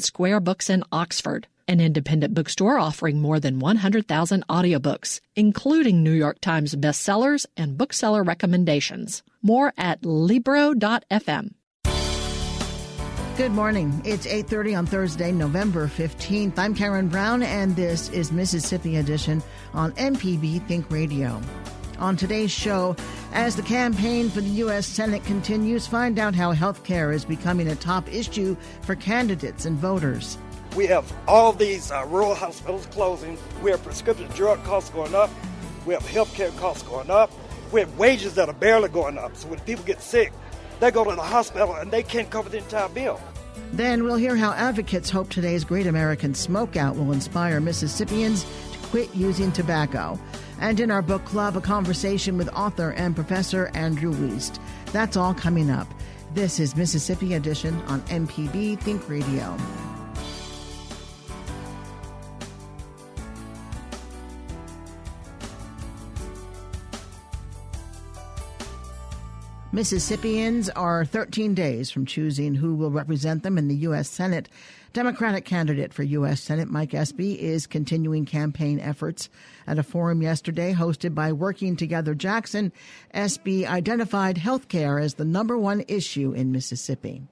Square Books in Oxford, an independent bookstore offering more than 100,000 audiobooks, including New York Times bestsellers and bookseller recommendations. More at Libro.fm. Good morning. It's 8:30 on Thursday, November 15th. I'm Karen Brown and this is Mississippi Edition on MPB Think Radio. On today's show, as the campaign for the U.S. Senate continues, find out how health care is becoming a top issue for candidates and voters. We have all these uh, rural hospitals closing. We have prescription drug costs going up. We have health care costs going up. We have wages that are barely going up. So when people get sick, they go to the hospital and they can't cover the entire bill. Then we'll hear how advocates hope today's Great American Smokeout will inspire Mississippians to quit using tobacco. And in our book club, a conversation with author and professor Andrew Wiest. That's all coming up. This is Mississippi Edition on MPB Think Radio. Mississippians are 13 days from choosing who will represent them in the U.S. Senate. Democratic candidate for U.S. Senate Mike Espy is continuing campaign efforts. At a forum yesterday hosted by Working Together Jackson, Espy identified health care as the number one issue in Mississippi.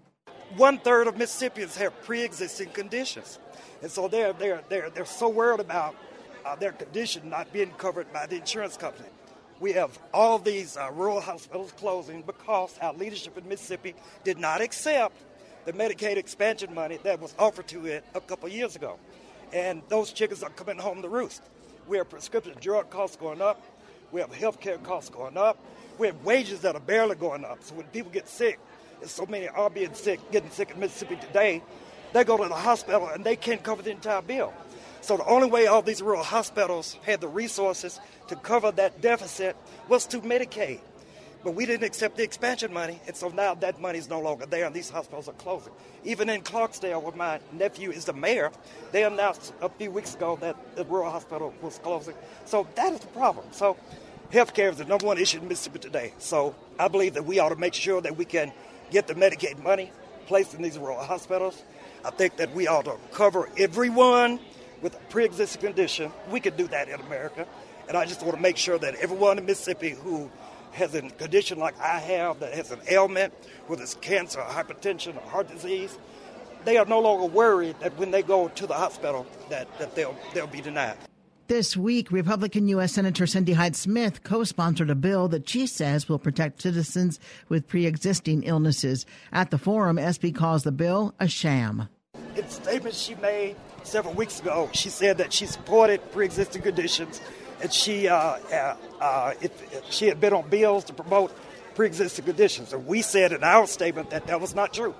One third of Mississippians have pre existing conditions. And so they're, they're, they're, they're so worried about uh, their condition not being covered by the insurance company. We have all these uh, rural hospitals closing because our leadership in Mississippi did not accept the Medicaid expansion money that was offered to it a couple years ago. And those chickens are coming home to roost. We have prescription drug costs going up. We have health care costs going up. We have wages that are barely going up. So when people get sick, and so many are being sick, getting sick in Mississippi today, they go to the hospital and they can't cover the entire bill. So the only way all these rural hospitals had the resources to cover that deficit was to Medicaid. But we didn't accept the expansion money, and so now that money is no longer there, and these hospitals are closing. Even in Clarksdale, where my nephew is the mayor, they announced a few weeks ago that the rural hospital was closing. So that is the problem. So healthcare is the number one issue in Mississippi today. So I believe that we ought to make sure that we can get the Medicaid money placed in these rural hospitals. I think that we ought to cover everyone with a pre-existing condition. We could do that in America. And I just want to make sure that everyone in Mississippi who has a condition like I have, that has an ailment, whether it's cancer, or hypertension, or heart disease, they are no longer worried that when they go to the hospital that, that they'll, they'll be denied. This week, Republican U.S. Senator Cindy Hyde Smith co sponsored a bill that she says will protect citizens with pre existing illnesses. At the forum, Espy calls the bill a sham. In statements she made several weeks ago, she said that she supported pre existing conditions and she, uh, uh, uh she had been on bills to promote pre existing conditions. And we said in our statement that that was not true.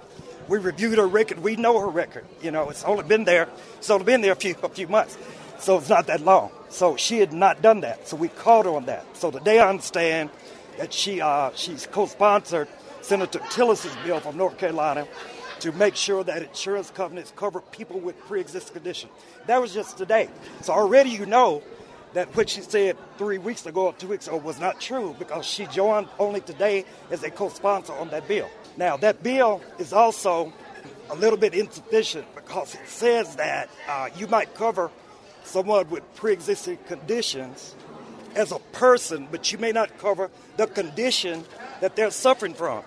We reviewed her record. We know her record. You know, it's only been there. It's only been there a few a few months, so it's not that long. So she had not done that. So we called her on that. So today I understand that she uh, she's co-sponsored Senator Tillis's bill from North Carolina to make sure that insurance companies cover people with pre-existing conditions. That was just today. So already you know that what she said three weeks ago or two weeks ago was not true because she joined only today as a co-sponsor on that bill. Now that bill is also a little bit insufficient because it says that uh, you might cover someone with pre-existing conditions as a person, but you may not cover the condition that they're suffering from.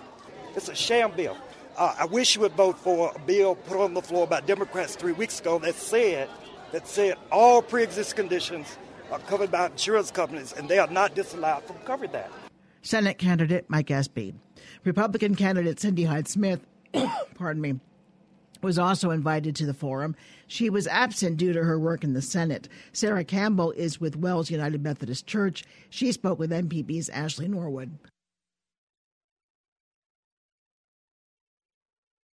It's a sham bill. Uh, I wish you would vote for a bill put on the floor by Democrats three weeks ago that said that said all pre-existing conditions are covered by insurance companies, and they are not disallowed from covering that. Senate candidate Mike Espy. Republican candidate Cindy Hyde Smith, pardon me, was also invited to the forum. She was absent due to her work in the Senate. Sarah Campbell is with Wells United Methodist Church. She spoke with MPB's Ashley Norwood.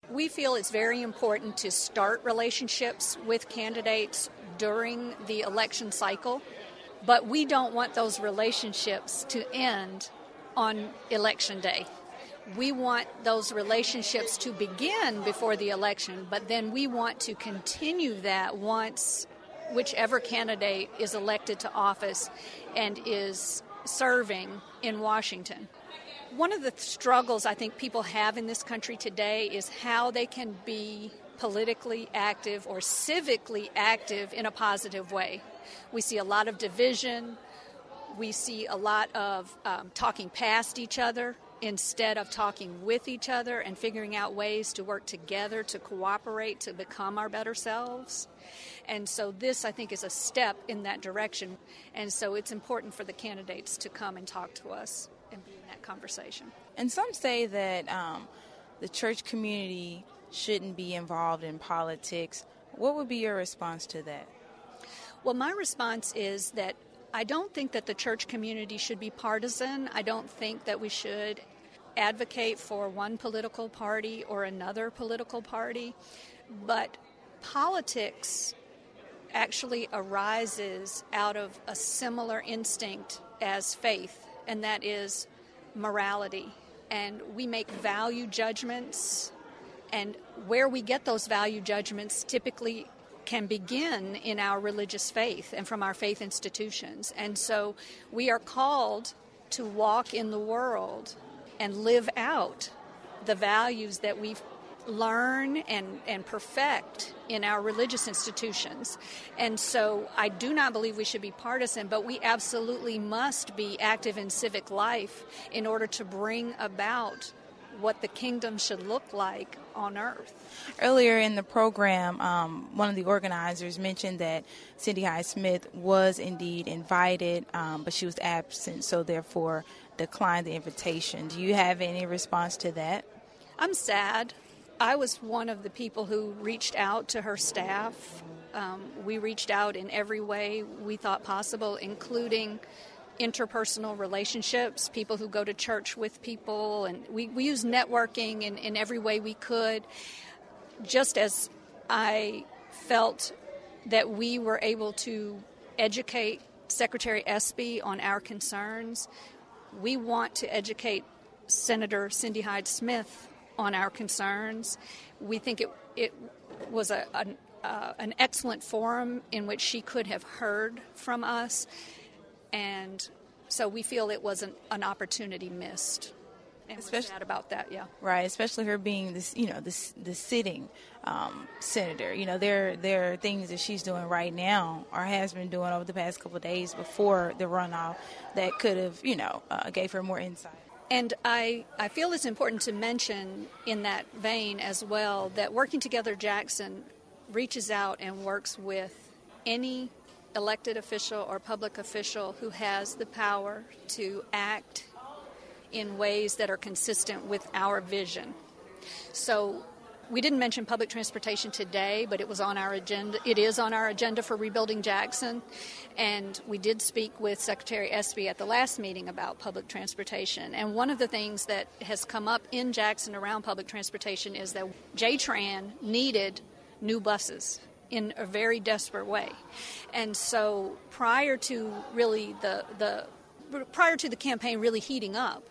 We feel it's very important to start relationships with candidates during the election cycle, but we don't want those relationships to end on election day. We want those relationships to begin before the election, but then we want to continue that once whichever candidate is elected to office and is serving in Washington. One of the struggles I think people have in this country today is how they can be politically active or civically active in a positive way. We see a lot of division, we see a lot of um, talking past each other instead of talking with each other and figuring out ways to work together to cooperate to become our better selves. And so, this I think is a step in that direction. And so, it's important for the candidates to come and talk to us and be in that conversation. And some say that um, the church community shouldn't be involved in politics. What would be your response to that? Well, my response is that I don't think that the church community should be partisan. I don't think that we should advocate for one political party or another political party. But politics actually arises out of a similar instinct as faith and that is morality. And we make value judgments, and where we get those value judgments typically can begin in our religious faith and from our faith institutions. And so we are called to walk in the world and live out the values that we've learn and, and perfect in our religious institutions. And so I do not believe we should be partisan, but we absolutely must be active in civic life in order to bring about what the kingdom should look like on earth. Earlier in the program, um, one of the organizers mentioned that Cindy Hyde Smith was indeed invited, um, but she was absent, so therefore declined the invitation. Do you have any response to that? I'm sad. I was one of the people who reached out to her staff. Um, we reached out in every way we thought possible, including interpersonal relationships, people who go to church with people, and we, we use networking in, in every way we could. Just as I felt that we were able to educate Secretary Espy on our concerns, we want to educate Senator Cindy Hyde Smith on our concerns. We think it, it was a, an, uh, an excellent forum in which she could have heard from us, and so we feel it was an, an opportunity missed. And especially sad about that, yeah. Right, especially her being this, you know, this the sitting um, senator. You know, there there are things that she's doing right now, or has been doing over the past couple of days before the runoff, that could have, you know, uh, gave her more insight. And I, I feel it's important to mention in that vein as well that Working Together Jackson reaches out and works with any elected official or public official who has the power to act in ways that are consistent with our vision. So we didn't mention public transportation today, but it was on our agenda. It is on our agenda for rebuilding Jackson, and we did speak with Secretary Espy at the last meeting about public transportation. And one of the things that has come up in Jackson around public transportation is that JTRAN needed new buses in a very desperate way. And so prior to really the the prior to the campaign really heating up,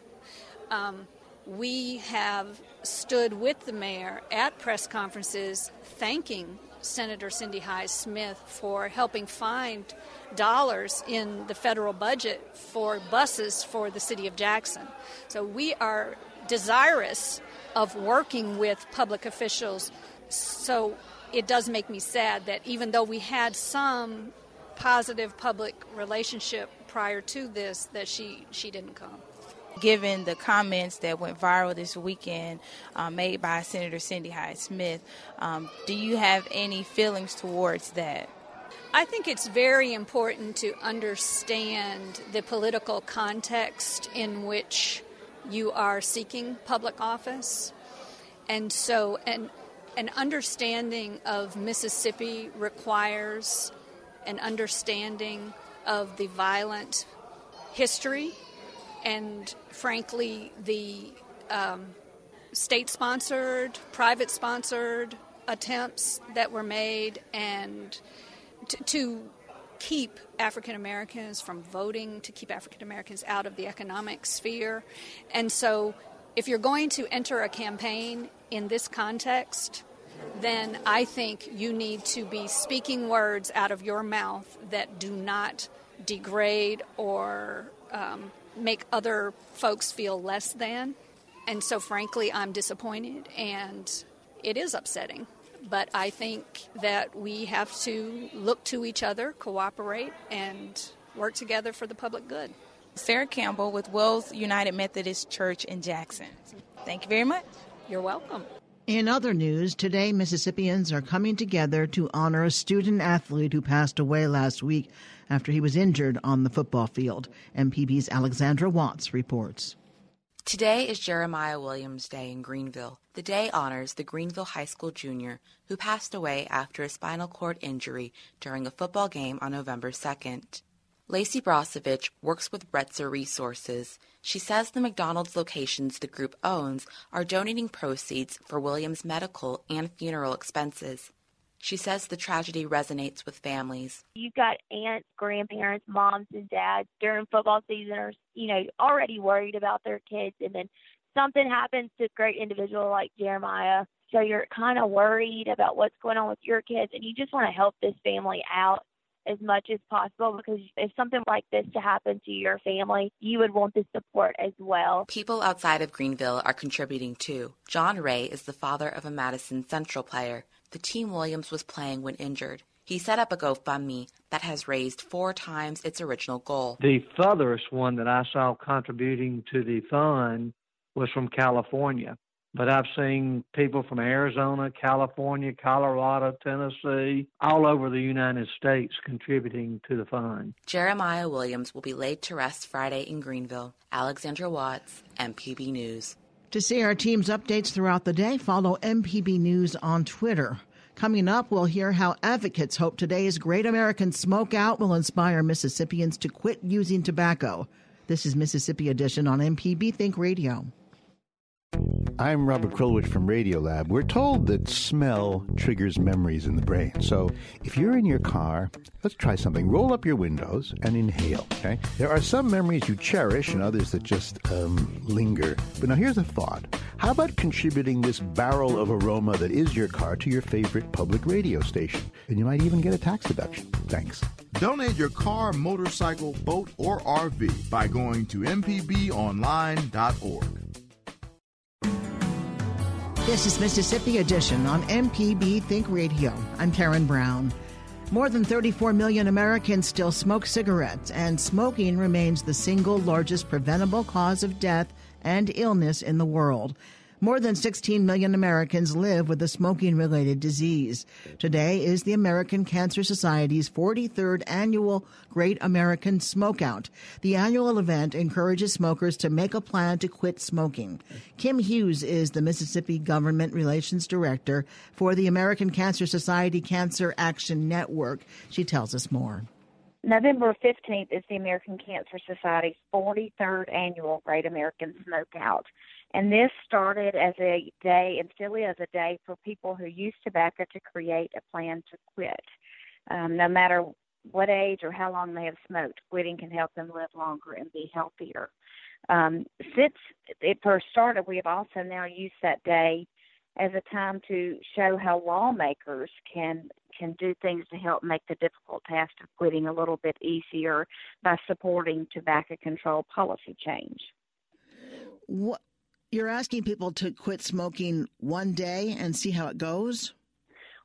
um, we have stood with the mayor at press conferences thanking Senator Cindy Hyde Smith for helping find dollars in the federal budget for buses for the city of Jackson. So we are desirous of working with public officials. So it does make me sad that even though we had some positive public relationship prior to this, that she, she didn't come. Given the comments that went viral this weekend uh, made by Senator Cindy Hyde Smith, um, do you have any feelings towards that? I think it's very important to understand the political context in which you are seeking public office. And so, an, an understanding of Mississippi requires an understanding of the violent history and, frankly, the um, state sponsored, private sponsored attempts that were made, and to, to keep African Americans from voting, to keep African Americans out of the economic sphere. And so, if you're going to enter a campaign in this context, then I think you need to be speaking words out of your mouth that do not degrade or um, make other folks feel less than. And so, frankly, I'm disappointed and it is upsetting. But I think that we have to look to each other, cooperate, and work together for the public good. Sarah Campbell with Wells United Methodist Church in Jackson. Thank you very much. You're welcome. In other news, today Mississippians are coming together to honor a student athlete who passed away last week after he was injured on the football field. MPB's Alexandra Watts reports. Today is Jeremiah Williams Day in Greenville. The day honors the Greenville High School junior who passed away after a spinal cord injury during a football game on November 2nd. Lacey Brosovich works with Retzer Resources. She says the McDonald's locations the group owns are donating proceeds for Williams' medical and funeral expenses. She says the tragedy resonates with families. You've got aunts, grandparents, moms, and dads during football season are, you know, already worried about their kids, and then something happens to a great individual like Jeremiah. So you're kind of worried about what's going on with your kids, and you just want to help this family out as much as possible because if something like this to happen to your family, you would want the support as well. People outside of Greenville are contributing too. John Ray is the father of a Madison Central player. The team Williams was playing when injured. He set up a GoFundMe that has raised four times its original goal. The furthest one that I saw contributing to the fund was from California but I've seen people from Arizona, California, Colorado, Tennessee, all over the United States contributing to the fund. Jeremiah Williams will be laid to rest Friday in Greenville. Alexandra Watts, MPB News. To see our team's updates throughout the day, follow MPB News on Twitter. Coming up, we'll hear how advocates hope today's Great American Smokeout will inspire Mississippians to quit using tobacco. This is Mississippi Edition on MPB Think Radio. I'm Robert Krulwich from Radiolab. We're told that smell triggers memories in the brain. So if you're in your car, let's try something. Roll up your windows and inhale, okay? There are some memories you cherish and others that just um, linger. But now here's a thought. How about contributing this barrel of aroma that is your car to your favorite public radio station? And you might even get a tax deduction. Thanks. Donate your car, motorcycle, boat, or RV by going to mpbonline.org. This is Mississippi Edition on MPB Think Radio. I'm Karen Brown. More than 34 million Americans still smoke cigarettes, and smoking remains the single largest preventable cause of death and illness in the world. More than 16 million Americans live with a smoking related disease. Today is the American Cancer Society's 43rd annual Great American Smokeout. The annual event encourages smokers to make a plan to quit smoking. Kim Hughes is the Mississippi Government Relations Director for the American Cancer Society Cancer Action Network. She tells us more. November 15th is the American Cancer Society's 43rd annual Great American Smokeout. And this started as a day and still is a day for people who use tobacco to create a plan to quit. Um, no matter what age or how long they have smoked, quitting can help them live longer and be healthier. Um, since it first started, we have also now used that day as a time to show how lawmakers can can do things to help make the difficult task of quitting a little bit easier by supporting tobacco control policy change. What you're asking people to quit smoking one day and see how it goes?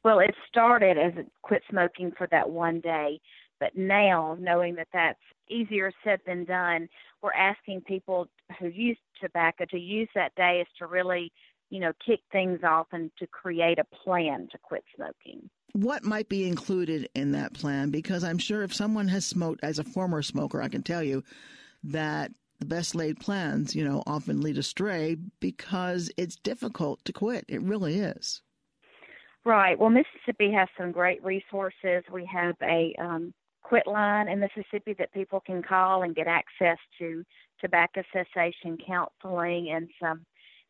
Well, it started as a quit smoking for that one day, but now, knowing that that's easier said than done, we're asking people who use tobacco to use that day is to really, you know, kick things off and to create a plan to quit smoking. What might be included in that plan? Because I'm sure if someone has smoked, as a former smoker, I can tell you that the best laid plans, you know, often lead astray because it's difficult to quit. It really is. Right. Well, Mississippi has some great resources. We have a um, quit line in Mississippi that people can call and get access to tobacco cessation counseling and some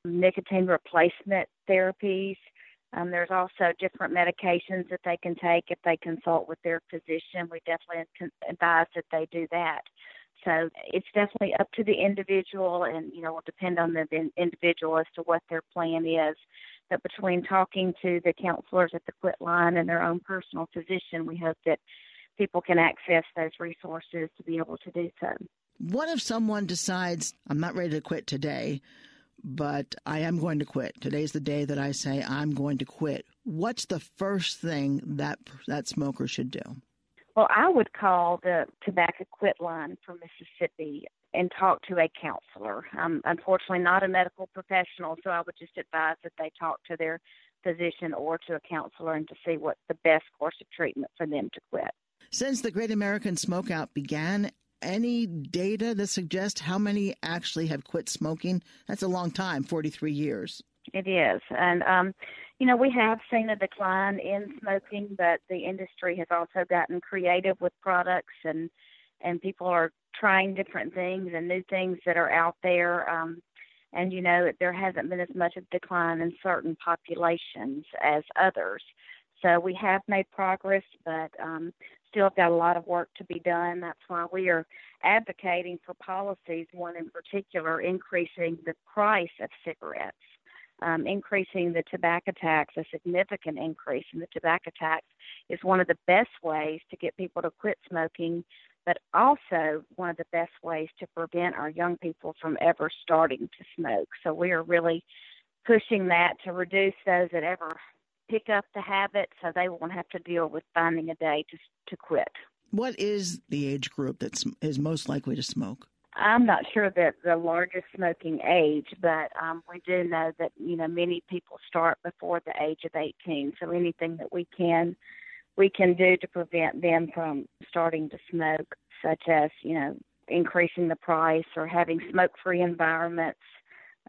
nicotine replacement therapies. Um, there's also different medications that they can take if they consult with their physician. We definitely advise that they do that. So it's definitely up to the individual, and you know will depend on the individual as to what their plan is. But between talking to the counselors at the Quit Line and their own personal physician, we hope that people can access those resources to be able to do so. What if someone decides I'm not ready to quit today? but I am going to quit. Today's the day that I say I'm going to quit. What's the first thing that that smoker should do? Well, I would call the tobacco quit line for Mississippi and talk to a counselor. I'm unfortunately not a medical professional, so I would just advise that they talk to their physician or to a counselor and to see what the best course of treatment for them to quit. Since the Great American Smokeout began, any data that suggests how many actually have quit smoking? That's a long time, 43 years. It is. And, um, you know, we have seen a decline in smoking, but the industry has also gotten creative with products and, and people are trying different things and new things that are out there. Um, and, you know, there hasn't been as much of decline in certain populations as others. So we have made progress, but um, still got a lot of work to be done. That's why we are advocating for policies, one in particular, increasing the price of cigarettes, um, increasing the tobacco tax, a significant increase in the tobacco tax is one of the best ways to get people to quit smoking, but also one of the best ways to prevent our young people from ever starting to smoke. So we are really pushing that to reduce those that ever pick up the habit so they won't have to deal with finding a day to to quit. What is the age group that is most likely to smoke? I'm not sure that the largest smoking age, but um, we do know that you know many people start before the age of 18. So anything that we can we can do to prevent them from starting to smoke, such as you know increasing the price or having smoke-free environments,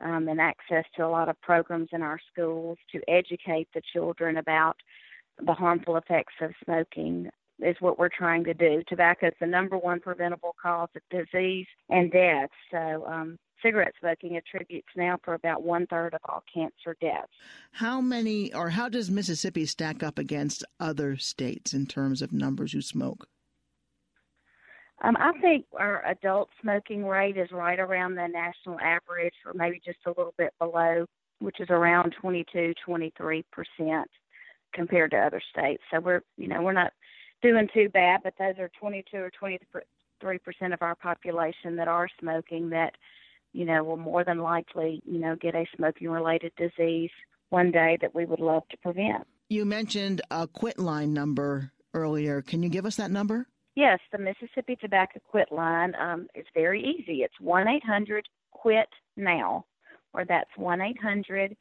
um, and access to a lot of programs in our schools to educate the children about the harmful effects of smoking is what we're trying to do. Tobacco is the number one preventable cause of disease and death. So, um, cigarette smoking attributes now for about one third of all cancer deaths. How many, or how does Mississippi stack up against other states in terms of numbers who smoke? Um, I think our adult smoking rate is right around the national average, or maybe just a little bit below, which is around 22, 23 percent compared to other states. So we're, you know, we're not doing too bad, but those are 22 or 23 percent of our population that are smoking that, you know, will more than likely, you know, get a smoking-related disease one day that we would love to prevent. You mentioned a quit line number earlier. Can you give us that number? Yes, the Mississippi Tobacco Quit line um, is very easy. It's 1 800 QUIT NOW, or that's 1 800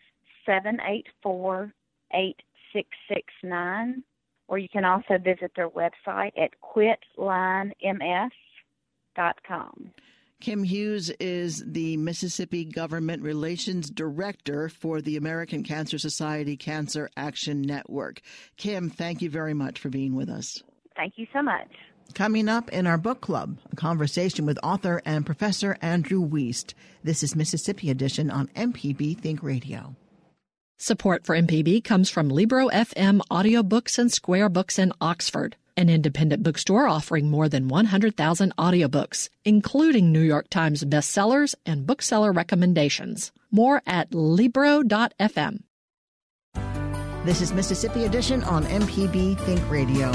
784 8669. Or you can also visit their website at quitlinems.com. Kim Hughes is the Mississippi Government Relations Director for the American Cancer Society Cancer Action Network. Kim, thank you very much for being with us. Thank you so much. Coming up in our book club, a conversation with author and professor Andrew Wiest. This is Mississippi Edition on MPB Think Radio. Support for MPB comes from Libro FM Audiobooks and Square Books in Oxford, an independent bookstore offering more than 100,000 audiobooks, including New York Times bestsellers and bookseller recommendations. More at Libro.fm. This is Mississippi Edition on MPB Think Radio.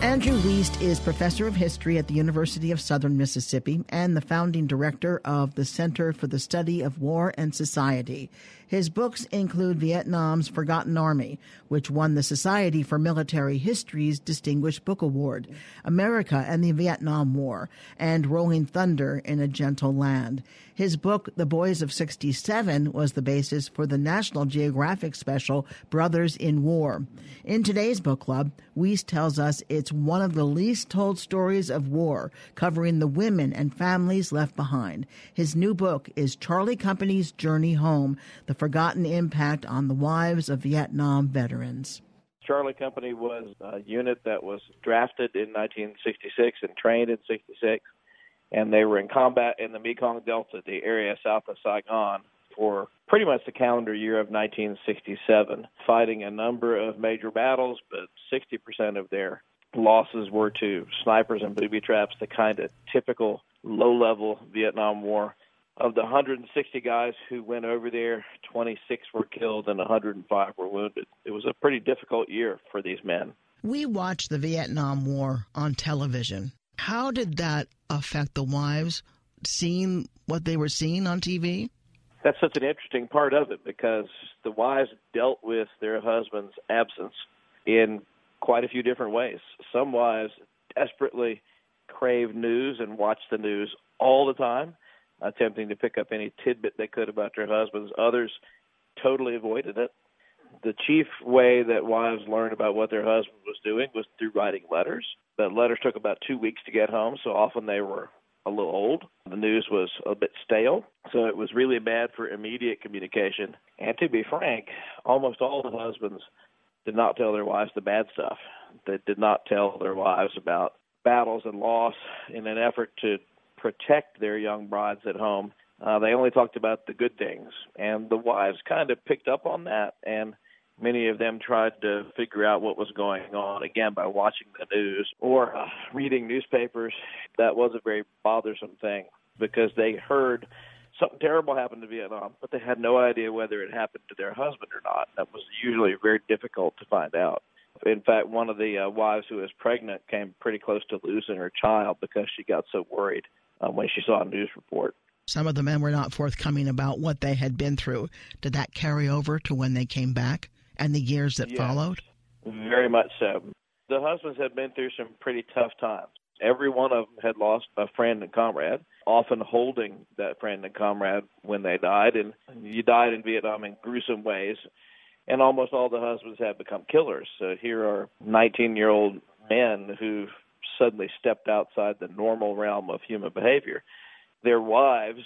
Andrew Wiest is professor of history at the University of Southern Mississippi and the founding director of the Center for the Study of War and Society. His books include Vietnam's Forgotten Army, which won the Society for Military History's Distinguished Book Award, America and the Vietnam War, and Rolling Thunder in a Gentle Land. His book, The Boys of 67, was the basis for the National Geographic special, Brothers in War. In today's book club, Wiest tells us it's one of the least told stories of war, covering the women and families left behind. His new book is Charlie Company's Journey Home, the forgotten impact on the wives of Vietnam veterans. Charlie Company was a unit that was drafted in 1966 and trained in 66, and they were in combat in the Mekong Delta, the area south of Saigon, for pretty much the calendar year of 1967, fighting a number of major battles, but 60% of their losses were to snipers and booby traps, the kind of typical low level Vietnam War of the 160 guys who went over there, 26 were killed and 105 were wounded. It was a pretty difficult year for these men. We watched the Vietnam War on television. How did that affect the wives seeing what they were seeing on TV? That's such an interesting part of it because the wives dealt with their husband's absence in quite a few different ways. Some wives desperately craved news and watched the news all the time attempting to pick up any tidbit they could about their husbands. Others totally avoided it. The chief way that wives learned about what their husband was doing was through writing letters. The letters took about two weeks to get home, so often they were a little old. The news was a bit stale, so it was really bad for immediate communication. And to be frank, almost all the husbands did not tell their wives the bad stuff. They did not tell their wives about battles and loss in an effort to protect their young brides at home. Uh, they only talked about the good things, and the wives kind of picked up on that, and many of them tried to figure out what was going on again by watching the news or uh, reading newspapers. That was a very bothersome thing because they heard something terrible happened to Vietnam, but they had no idea whether it happened to their husband or not. That was usually very difficult to find out. In fact, one of the uh, wives who was pregnant came pretty close to losing her child because she got so worried uh, when she saw a news report. Some of the men were not forthcoming about what they had been through. Did that carry over to when they came back and the years that yes, followed? Very much so. The husbands had been through some pretty tough times. Every one of them had lost a friend and comrade, often holding that friend and comrade when they died. And you died in Vietnam in gruesome ways. And almost all the husbands have become killers. So here are 19 year old men who suddenly stepped outside the normal realm of human behavior. Their wives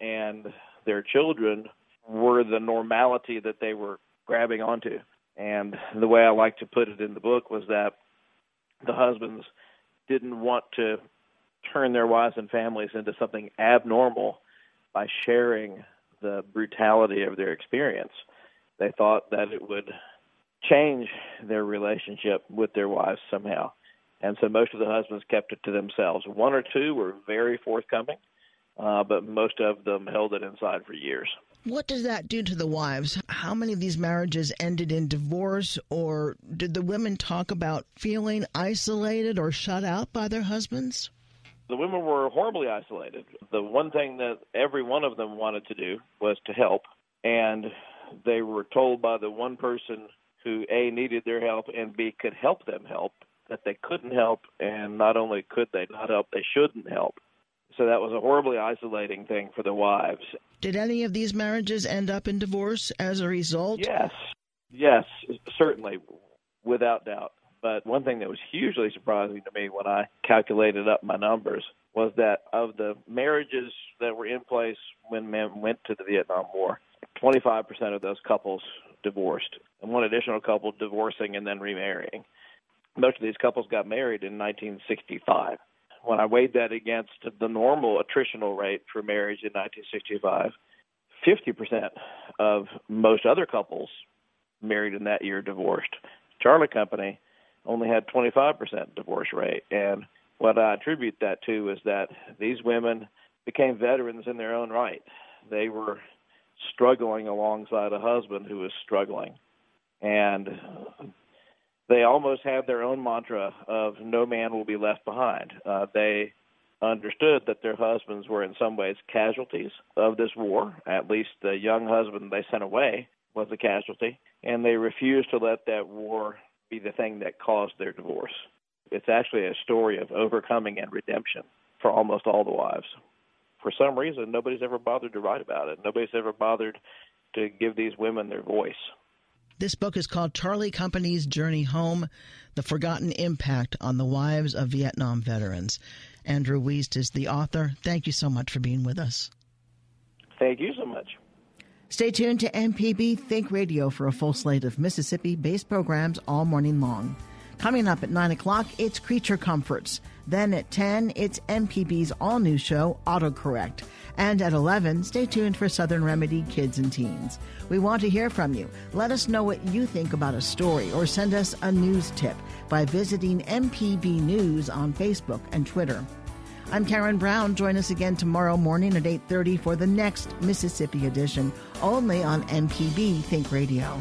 and their children were the normality that they were grabbing onto. And the way I like to put it in the book was that the husbands didn't want to turn their wives and families into something abnormal by sharing the brutality of their experience. They thought that it would change their relationship with their wives somehow. And so most of the husbands kept it to themselves. One or two were very forthcoming, uh, but most of them held it inside for years. What does that do to the wives? How many of these marriages ended in divorce, or did the women talk about feeling isolated or shut out by their husbands? The women were horribly isolated. The one thing that every one of them wanted to do was to help, and they were told by the one person who A needed their help and B could help them help that they couldn't help, and not only could they not help, they shouldn't help. So that was a horribly isolating thing for the wives. Did any of these marriages end up in divorce as a result? Yes, yes, certainly, without doubt. But one thing that was hugely surprising to me when I calculated up my numbers was that of the marriages that were in place when men went to the Vietnam War, 25% of those couples divorced, and one additional couple divorcing and then remarrying most of these couples got married in 1965. When I weighed that against the normal attritional rate for marriage in 1965, 50% of most other couples married in that year divorced. Charlie Company only had 25% divorce rate. And what I attribute that to is that these women became veterans in their own right. They were struggling alongside a husband who was struggling. And they almost have their own mantra of no man will be left behind. Uh, they understood that their husbands were in some ways casualties of this war. At least the young husband they sent away was a casualty, and they refused to let that war be the thing that caused their divorce. It's actually a story of overcoming and redemption for almost all the wives. For some reason, nobody's ever bothered to write about it. Nobody's ever bothered to give these women their voice. This book is called Charlie Company's Journey Home The Forgotten Impact on the Wives of Vietnam Veterans. Andrew Wiest is the author. Thank you so much for being with us. Thank you so much. Stay tuned to MPB Think Radio for a full slate of Mississippi based programs all morning long. Coming up at 9 o'clock, it's Creature Comforts. Then at 10, it's MPB's all new show, Autocorrect. And at 11, stay tuned for Southern Remedy Kids and Teens. We want to hear from you. Let us know what you think about a story or send us a news tip by visiting MPB News on Facebook and Twitter. I'm Karen Brown. Join us again tomorrow morning at 8:30 for the next Mississippi edition, only on MPB Think Radio.